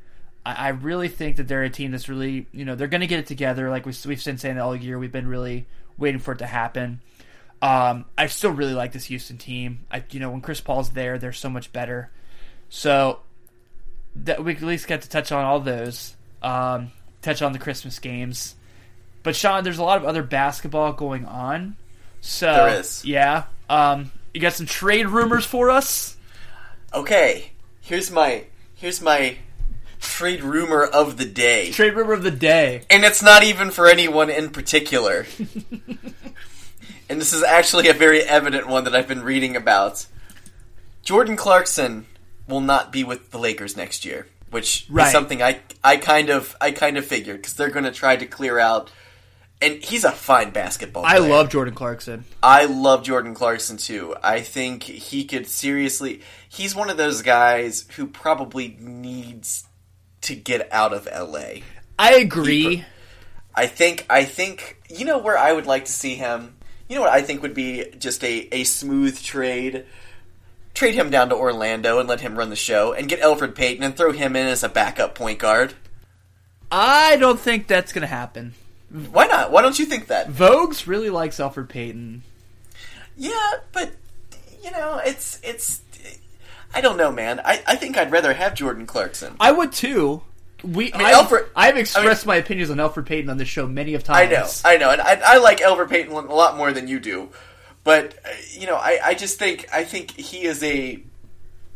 I, I really think that they're a team that's really, you know, they're going to get it together. Like we, we've been saying all year, we've been really waiting for it to happen. Um, I still really like this Houston team. I, you know, when Chris Paul's there, they're so much better. So that we at least get to touch on all those. Um, touch on the Christmas games. But Sean, there's a lot of other basketball going on. So There is. yeah. Um, you got some trade rumors for us? Okay, here's my here's my trade rumor of the day, Trade rumor of the day. and it's not even for anyone in particular. and this is actually a very evident one that I've been reading about. Jordan Clarkson will not be with the Lakers next year, which Right. is something I I kind of I kind of figured because they're going to try to clear out. And he's a fine basketball. Player. I love Jordan Clarkson. I love Jordan Clarkson too. I think he could seriously. He's one of those guys who probably needs to get out of LA. I agree. I think. I think. You know where I would like to see him. You know what I think would be just a a smooth trade. Trade him down to Orlando and let him run the show, and get Elfrid Payton and throw him in as a backup point guard. I don't think that's going to happen. Why not? Why don't you think that? Vogel's really likes Elfrid Payton. Yeah, but you know, it's it's. I don't know, man. I, I think I'd rather have Jordan Clarkson. I would too, We, I mean, Alfred- I've expressed my opinions on Elfrid Payton on this show many of times. I know, I know, and I, I like Elfrid Payton a lot more than you do. But you know, I, I just think I think he is a.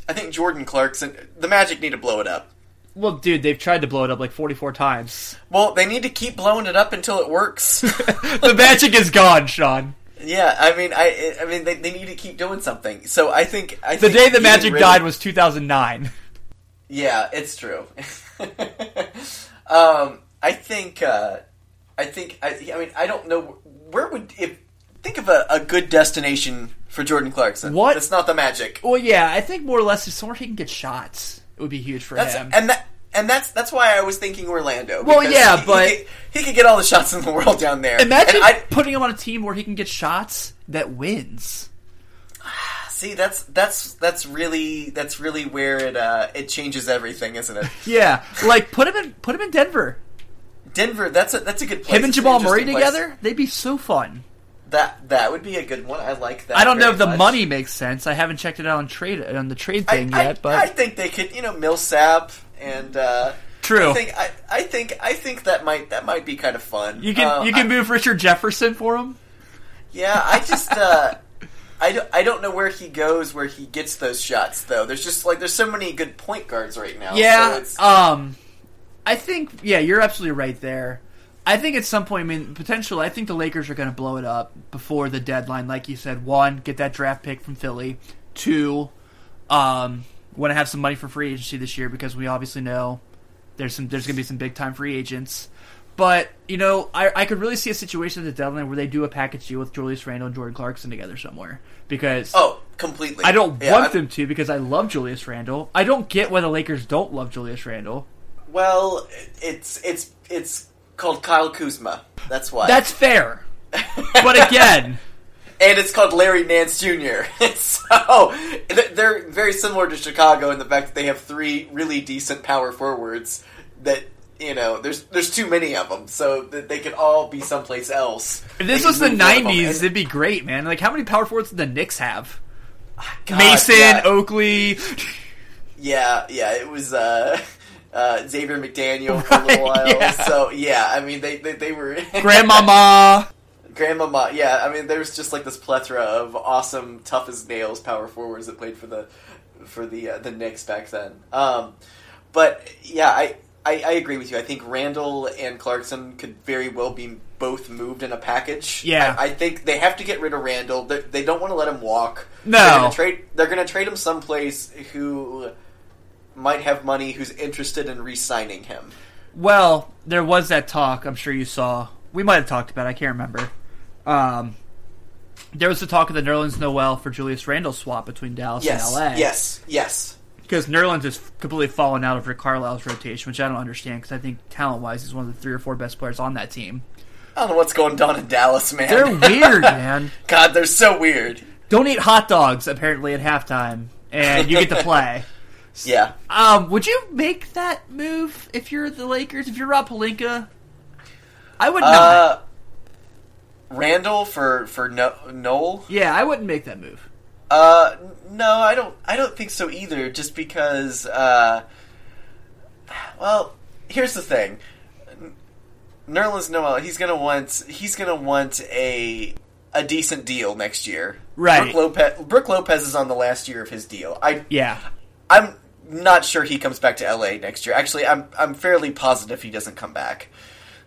I think Jordan Clarkson. The Magic need to blow it up. Well, dude, they've tried to blow it up like 44 times. Well, they need to keep blowing it up until it works. the magic is gone, Sean. yeah, I mean, I I mean, they, they need to keep doing something. So I think I The think day the magic rid died was 2009. Yeah, it's true. um, I think. Uh, I think. I, I mean, I don't know where would if think of a, a good destination for Jordan Clarkson. What? It's not the Magic. Well, yeah, I think more or less if somewhere he can get shots, it would be huge for That's him. and that. And that's that's why I was thinking Orlando. Well, yeah, he, but- he, could- he could get all the shots in the world down there. Imagine And I, putting him on a team where he can get shots that wins. see that's that's that's really that's really where it uh, it changes everything, isn't it? Yeah, like put him in put him in Denver. Denver, that's a that's a good place. Him and Jamal Murray place. together, they'd be so fun. That that would be a good one. I like that. I don't know if the much. money makes sense. I haven't checked it out on trade on the trade thing I, yet, I, but I think they could, you know, Millsap and uh, True. I think I, I think I think that might that might be kind of fun. you can Uh, you can I- move Richard Jefferson for him. Yeah, I just uh, I don't, I don't know where he goes where he gets those shots though. There's just like there's so many good point guards right now. so Yeah. it's, um, I think yeah, you're absolutely right there. I think at some point, I mean, potentially, I think the Lakers are going to blow it up before the deadline. Like you said, one, get that draft pick from Philly. Two, um, want to have some money for free agency this year because we obviously know there's some there's going to be some big time free agents. But you know, I, I could really see a situation at the deadline where they do a package deal with Julius Randle and Jordan Clarkson together somewhere because oh, completely. I don't Yeah, want I'm- them to because I love Julius Randle. I don't get why the Lakers don't love Julius Randle. Well, it's it's it's called Kyle Kuzma. That's why. That's fair. But again, and it's called Larry Nance Jr. so they're very similar to Chicago in the fact that they have three really decent power forwards. That you know, there's there's too many of them, so that they could all be someplace else. if this was the could move one of them. '90s, And- it'd be great, man. Like, how many power forwards did the Knicks have? God, Mason, yeah, Oakley. yeah, yeah, it was. Uh, uh, Xavier McDaniel for a little while. yeah. So yeah, I mean they they, they were Grandmama. Grandmama, yeah. I mean, there was just like this plethora of awesome, tough as nails power forwards that played for the for the uh, the Knicks back then. Um, but yeah, I, I I agree with you. I think Randle and Clarkson could very well be both moved in a package. Yeah. I, I think they have to get rid of Randle. They, they don't want to let him walk. No. they're gonna trade. They're going to trade him someplace who might have money who's interested in re-signing him. Well, there was that talk. I'm sure you saw. We might have talked about. it, I can't remember. Um, there was the talk of the Nerlens Noel for Julius Randle swap between Dallas Yes, and LA. yes, yes. Because Nerlens has completely fallen out of Rick Carlisle's rotation, which I don't understand because I think talent wise he's one of the three or four best players on that team. I don't know what's going on in Dallas, man. They're weird, man. God, they're so weird. Don't eat hot dogs apparently at halftime, and you get to play. Yeah. Um, would you make that move if you're the Lakers? If you're Rob Pelinka, I would not. Uh, Randle for for no- Noel. yeah, I wouldn't make that move. Uh, no, I don't. I don't think so either. Just because. Uh, well, here's the thing. Nerlens Noel, he's gonna want he's gonna want a a decent deal next year. Right. Brook Lopez, Brook Lopez is on the last year of his deal. I Yeah, I'm not sure he comes back to LA next year. Actually, I'm I'm fairly positive he doesn't come back.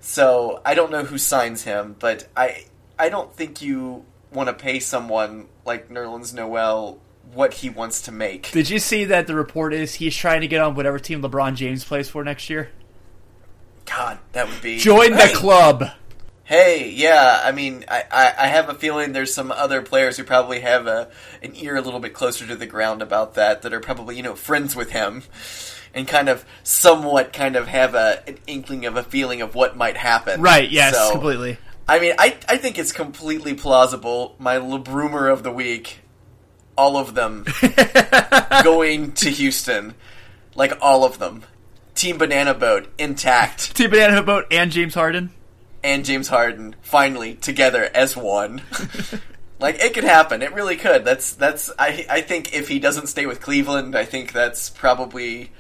So I don't know who signs him, but I I don't think you want to pay someone like Nerlens Noel what he wants to make. Did you see that the report is he's trying to get on whatever team LeBron James plays for next year? God, that would be Join the Hey, club. Hey, yeah, I mean, I, I, I have a feeling there's some other players who probably have a an ear a little bit closer to the ground about that that are probably you know friends with him and kind of somewhat kind of have a an inkling of a feeling of what might happen. Right, yes, So, completely. I mean, I I think it's completely plausible. My LeBroomer of the week, all of them going to Houston, like all of them. Team Banana Boat intact Team Banana Boat and James Harden. and James Harden finally together as one. like it could happen. It really could. That's that's I I think if he doesn't stay with Cleveland, I think that's probably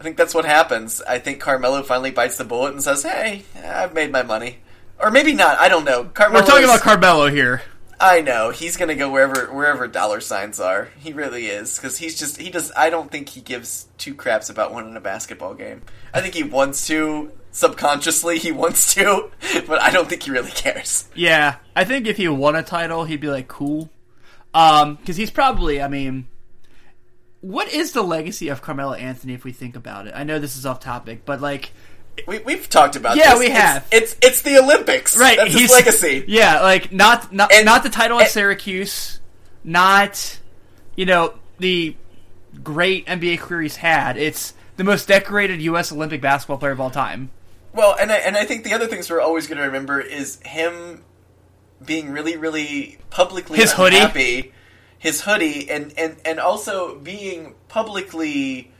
I think that's what happens. I think Carmelo finally bites the bullet and says, "Hey, I've made my money," or maybe not. I don't know. Carmelo. We're talking about Carmelo here. I know he's gonna go wherever wherever dollar signs are. He really is because he's just he does. I don't think he gives two craps about winning a basketball game. I think he wants to subconsciously. He wants to, but I don't think he really cares. Yeah, I think if he won a title, he'd be like cool, um, because he's probably. I mean, what is the legacy of Carmelo Anthony if we think about it? I know this is off topic, but like, We, we've talked about Yeah, this. we It's- have. It's it's, the Olympics. right? That's his legacy. Yeah, like not not And- not the title at Syracuse, not you know the great NBA career he's had. It's the most decorated U.S. Olympic basketball player of all time. Well, and I, and I think the other things we're always going to remember is him being really, really publicly His hoodie. his hoodie, and, and, and also being publicly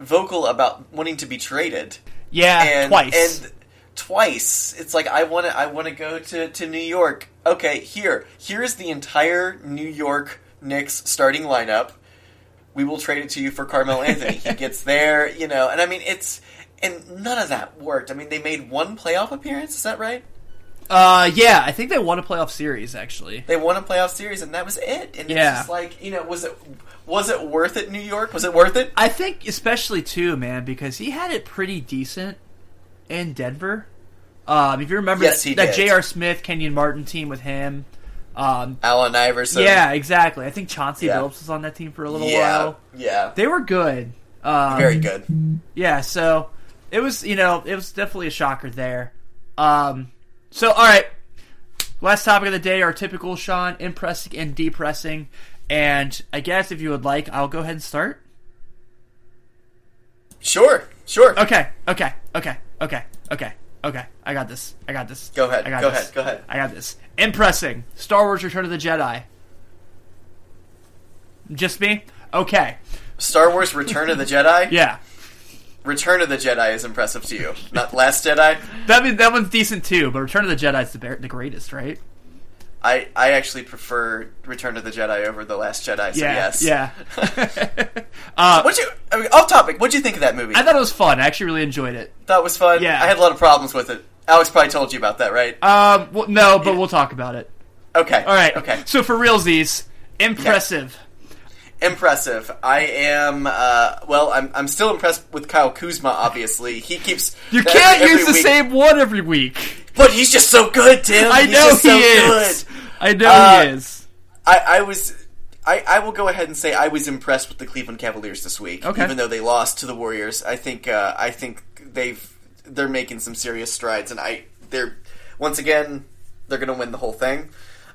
vocal about wanting to be traded. Yeah, and, twice. And twice, it's like I want to. I want to go to to New York. Okay, here, here is the entire New York Knicks starting lineup. We will trade it to you for Carmelo Anthony. he gets there, you know, and I mean it's and none of that worked. I mean, they made one playoff appearance. Is that right? uh, yeah, I think they won a playoff series actually. They won a playoff series, and that was it. And Yeah. it's just like you know, was it was it worth it? New York was it worth it? I think especially too, man, because he had it pretty decent in Denver. Um, if you remember Yes, that, that. J.R. Smith, Kenyon Martin team with him. Um, Allen Iverson. yeah, exactly. I think Chauncey Yeah. Billups was on that team for a little yeah, while. yeah, They were good. Um, very good. Yeah, so it was, you know, it was definitely a shocker there. Um, so, all right, last topic of the day, our typical Sean, impressing and depressing. And I guess if you would like, I'll go ahead and start. Sure, sure. Okay, okay, okay, okay, okay, okay. I got this. I got this. Go ahead, I got go this. ahead, go ahead. I got this. Impressing. Star Wars Return of the Jedi. Just me? Okay. Star Wars: Return of the Jedi. Yeah. Return of the Jedi is impressive to you, not Last Jedi. That mean, that one's decent too, but Return of the Jedi is the, the greatest, right? I I actually prefer Return of the Jedi over the Last Jedi. So Yeah. yes. Yeah. uh, What you? I mean, off topic. What'd you think of that movie? I thought it was fun. I actually really enjoyed it. thought it was fun. Yeah. I had a lot of problems with it. Alex probably told you about that, right? Um, well, no, but we'll talk about it. Okay. All right. Okay. So for realsies, impressive. Impressive. I am. Uh, well, I'm. I'm still impressed with Kyle Kuzma. Obviously, he keeps. You can't use the week- same one every week. But he's just so good, Tim. I He's know he so is. good. I know Uh, he is. I, I was. I, I will go ahead and say I was impressed with the Cleveland Cavaliers this week, Okay. even though they lost to the Warriors. I think uh, I think they've they're making some serious strides, and I they're once again they're going to win the whole thing.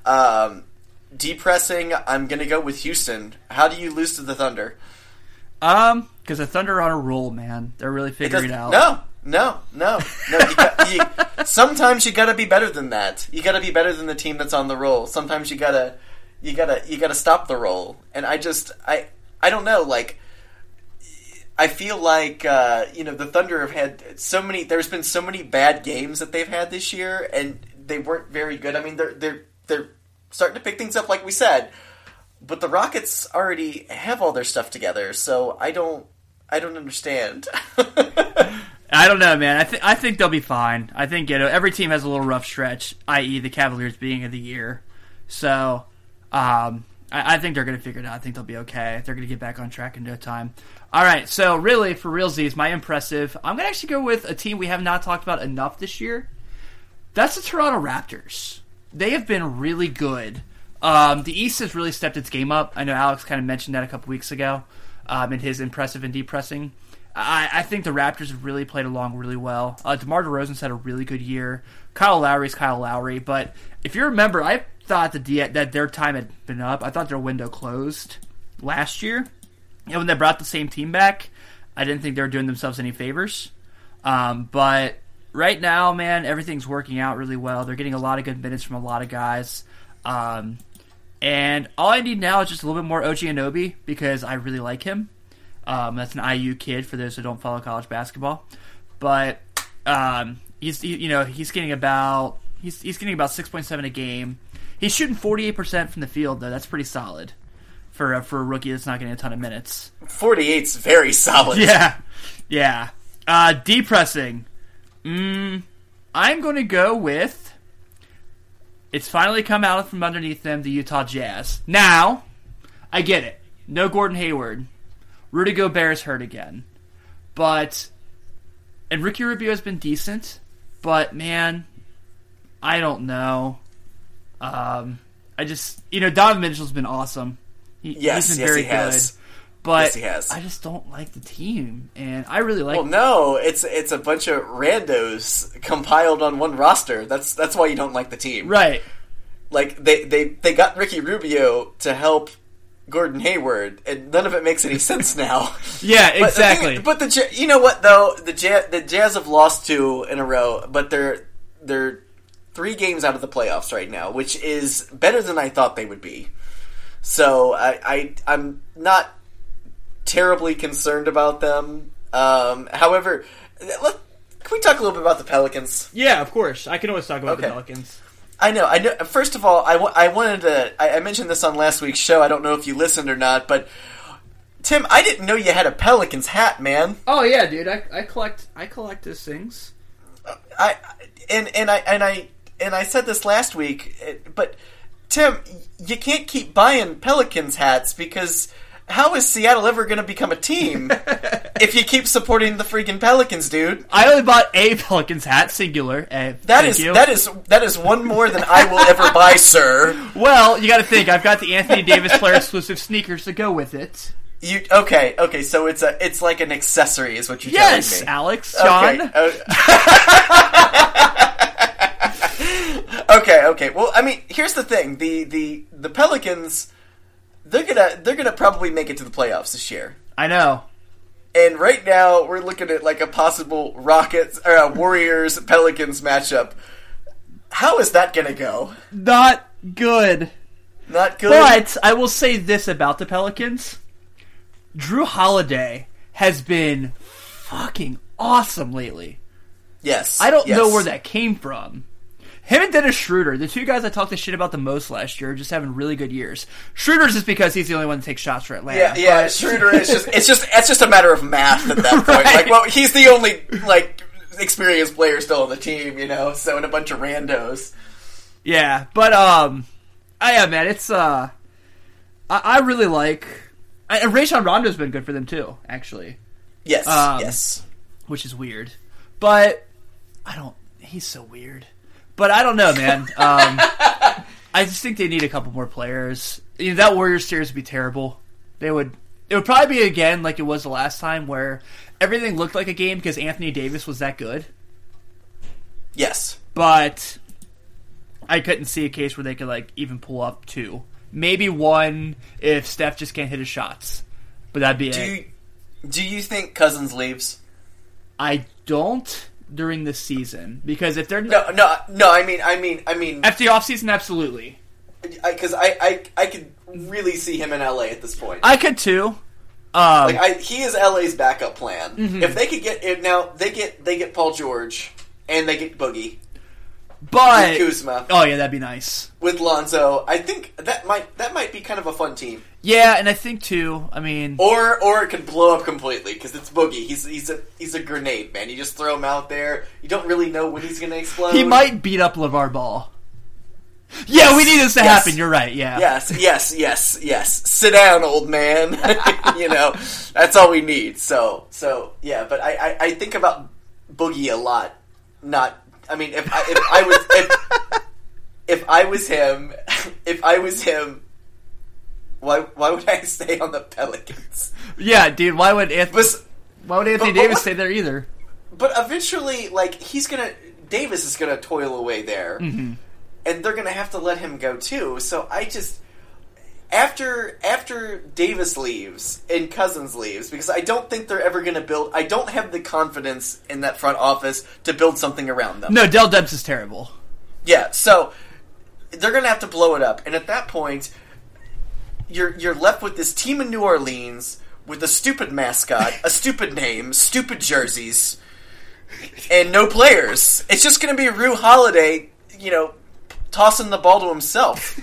Um, depressing. I'm going to go with Houston. How do you lose to the Thunder? Um, because the Thunder are on a roll, man. They're really figuring it out. No, no, no, no. You got, you, sometimes you got to be better than that. You got to be better than the team that's on the roll. Sometimes you gotta, you gotta, you gotta stop the roll. And I just, I, I don't know. Like, I feel like uh, you know the Thunder have had so many. There's been so many bad games that they've had this year, and they weren't very good. I mean, they're they're they're starting to pick things up, like we said. But the Rockets already have all their stuff together, so I don't, I don't understand. I don't know, man. I think I think they'll be fine. I think you know every team has a little rough stretch, i.e., the Cavaliers being of the year. So, um, I, I think they're going to figure it out. I think they'll be okay. They're going to get back on track in no time. All right. So, really, for real realsies, my impressive. I'm going to actually go with a team we have not talked about enough this year. That's the Toronto Raptors. They have been really good. Um, the East has really stepped its game up. I know Alex kind of mentioned that a couple weeks ago um, in his impressive and depressing. I, I think the Raptors have really played along really well. Uh, DeMar DeRozan's had a really good year. Kyle Lowry's Kyle Lowry, but if you remember, I thought the, that their time had been up. I thought their window closed last year. And when they brought the same team back, I didn't think they were doing themselves any favors. Um, but right now, man, everything's working out really well. They're getting a lot of good minutes from a lot of guys. Um, and all I need now is just a little bit more OG Anunoby because I really like him. Um, that's an IU kid for those who don't follow college basketball, but um, he's he, you know he's getting about he's he's getting about six point seven a game. He's shooting forty eight percent from the field though. That's pretty solid. for a, for a rookie that's not getting a ton of minutes. 48's very solid. Yeah, yeah. Uh, depressing. Mm, I'm going to go with. It's finally come out from underneath them, the Utah Jazz. Now, I get it. No Gordon Hayward. Rudy Gobert is hurt again. But. And Ricky Rubio has been decent. But, man, I don't know. Um, I just. You know, Donovan Mitchell's been awesome. He, Yes, he's been yes, very he has. good. But Yes. I just don't like the team. And I really like Well, no, it's it's a bunch of randos compiled on one roster. That's that's why you don't like the team. Right. Like they they they got Ricky Rubio to help Gordon Hayward, and none of it makes any sense now. Yeah, But the thing- exactly. But the, you know what though the Jazz, the Jazz have lost two in a row, but they're they're three games out of the playoffs right now, which is better than I thought they would be. So I, I I'm not terribly concerned about them. Um, however, let, can we talk a little bit about the Pelicans? yeah, of course. I can always talk about Okay. the Pelicans. I know. I know. First of all, I, I wanted to. I, I mentioned this on last week's show. I don't know if you listened or not, but Tim, I didn't know you had a Pelicans hat, man. Oh yeah, dude. I, I collect I collect those things. I and and I and I and I said this last week, eh, but Tim, you can't keep buying Pelicans hats because how is Seattle ever going to become a team if you keep supporting the freaking Pelicans, dude? I only bought a Pelicans hat, singular. Eh, That is you. that is that is one more than I will ever buy, sir. well, you got to think. I've got the Anthony Davis player exclusive sneakers to go with it. You okay? Okay, so it's a it's like an accessory, is what you're Yes, telling me. Alex, John. Okay. uh, okay, okay. Well, I mean, here's the thing: the the the Pelicans, they're gonna they're gonna probably make it to the playoffs this year. I know. And right now, we're looking at like a possible Rockets or uh, Warriors Pelicans matchup. How is that gonna go? Not good. Not good. But I will say this about the Pelicans: Jrue Holiday has been fucking awesome lately. yes, I don't yes. know where that came from. Him and Dennis Schroeder, the two guys I talked the shit about the most last year, are just having really good years. Schroeder's just because he's the only one that takes shots for Atlanta. Yeah, yeah. but- Schroeder is just it's just it's just a matter of math at that point. Right. Like, well, he's the only like experienced player still on the team, you know. So and a bunch of randos. Yeah, but um, I yeah, man, it's uh, I, I really like. I, and Rajon Rondo's been good for them too, actually, Yes, Um, yes. which is weird. But I don't. He's so weird. But I don't know, man. Um, I just think they need a couple more players. You know, that Warriors series would be terrible. They would. It would probably be again like it was the last time, where everything looked like a game because Anthony Davis was that good. Yes. but I couldn't see a case where they could like even pull up two, maybe one if Steph just can't hit his shots. But that'd be Do it. you do you think Cousins leaves? I don't during the season because if they're No, no, no. I mean, I mean, I mean, after the offseason, absolutely. because I, I, I could really see him in LA at this point. I could too. Um, like, I, he is LA's backup plan. Mm-hmm. If they could get if now, they get they get Paul George and they get Boogie but with Kuzma. oh yeah, that'd be nice. with Lonzo, I think that might that might be kind of a fun team. Yeah, and I think too. I mean, Or or it could blow up completely because it's Boogie. He's he's a he's a grenade man. You just throw him out there. You don't really know when he's going to explode. he might beat up LaVar Ball. Yeah, we need this to Yes. happen. You're right. Yeah. Yes, yes, yes, yes. Sit down, old man. you know, that's all we need. So, so yeah. But I, I, I think about Boogie a lot. Not, I mean, if I, if I was, if, if I was him, if I was him, why, why would I stay on the Pelicans? Yeah, dude. Why would Anthony? But, Why would Anthony but- but Davis what- stay there either? but eventually, like he's gonna, Davis is gonna toil away there, mm-hmm. and they're gonna have to let him go too. So I just. After after Davis leaves and Cousins leaves, because I don't think they're ever going to build. I don't have the confidence in that front office to build something around them. No, Dell Demps is terrible. Yeah, so they're going to have to blow it up, and at that point, you're you're left with this team in New Orleans with a stupid mascot, a stupid name, stupid jerseys, and no players. It's just going to be Jrue Holiday, you know, tossing the ball to himself.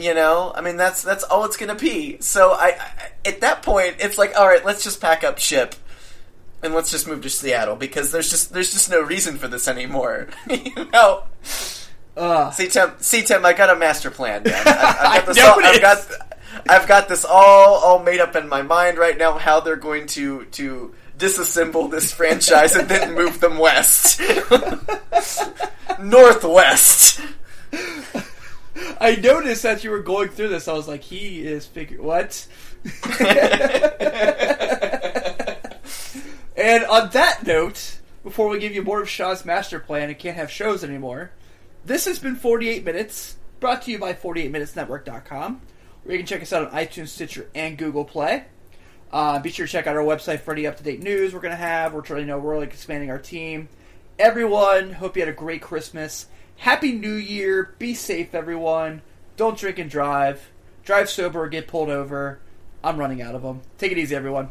You know, I mean that's that's all it's gonna be. So I, I at that point, it's like, all right, let's just pack up ship and let's just move to Seattle because there's just there's just no reason for this anymore. you know. Ugh. See Tim, see Tim, I got a master plan, man. I, I've got this all, I've got I've got this all all made up in my mind right now. How they're going to to disassemble this franchise and then move them west, northwest. I noticed that you were going through this, I was like, he is figure what? and on that note, before we give you more of Shaw's master plan and can't have shows anymore, this has been 48 Minutes, brought to you by 48minutesnetwork.com, where you can check us out on iTunes, Stitcher, and Google Play. Uh, be sure to check out our website for any up-to-date news we're going to have. We're trying to know we're like expanding our team. Everyone, hope you had a great Christmas. Happy New Year. Be safe, everyone. Don't drink and drive. Drive sober or get pulled over. I'm running out of them. Take it easy, everyone.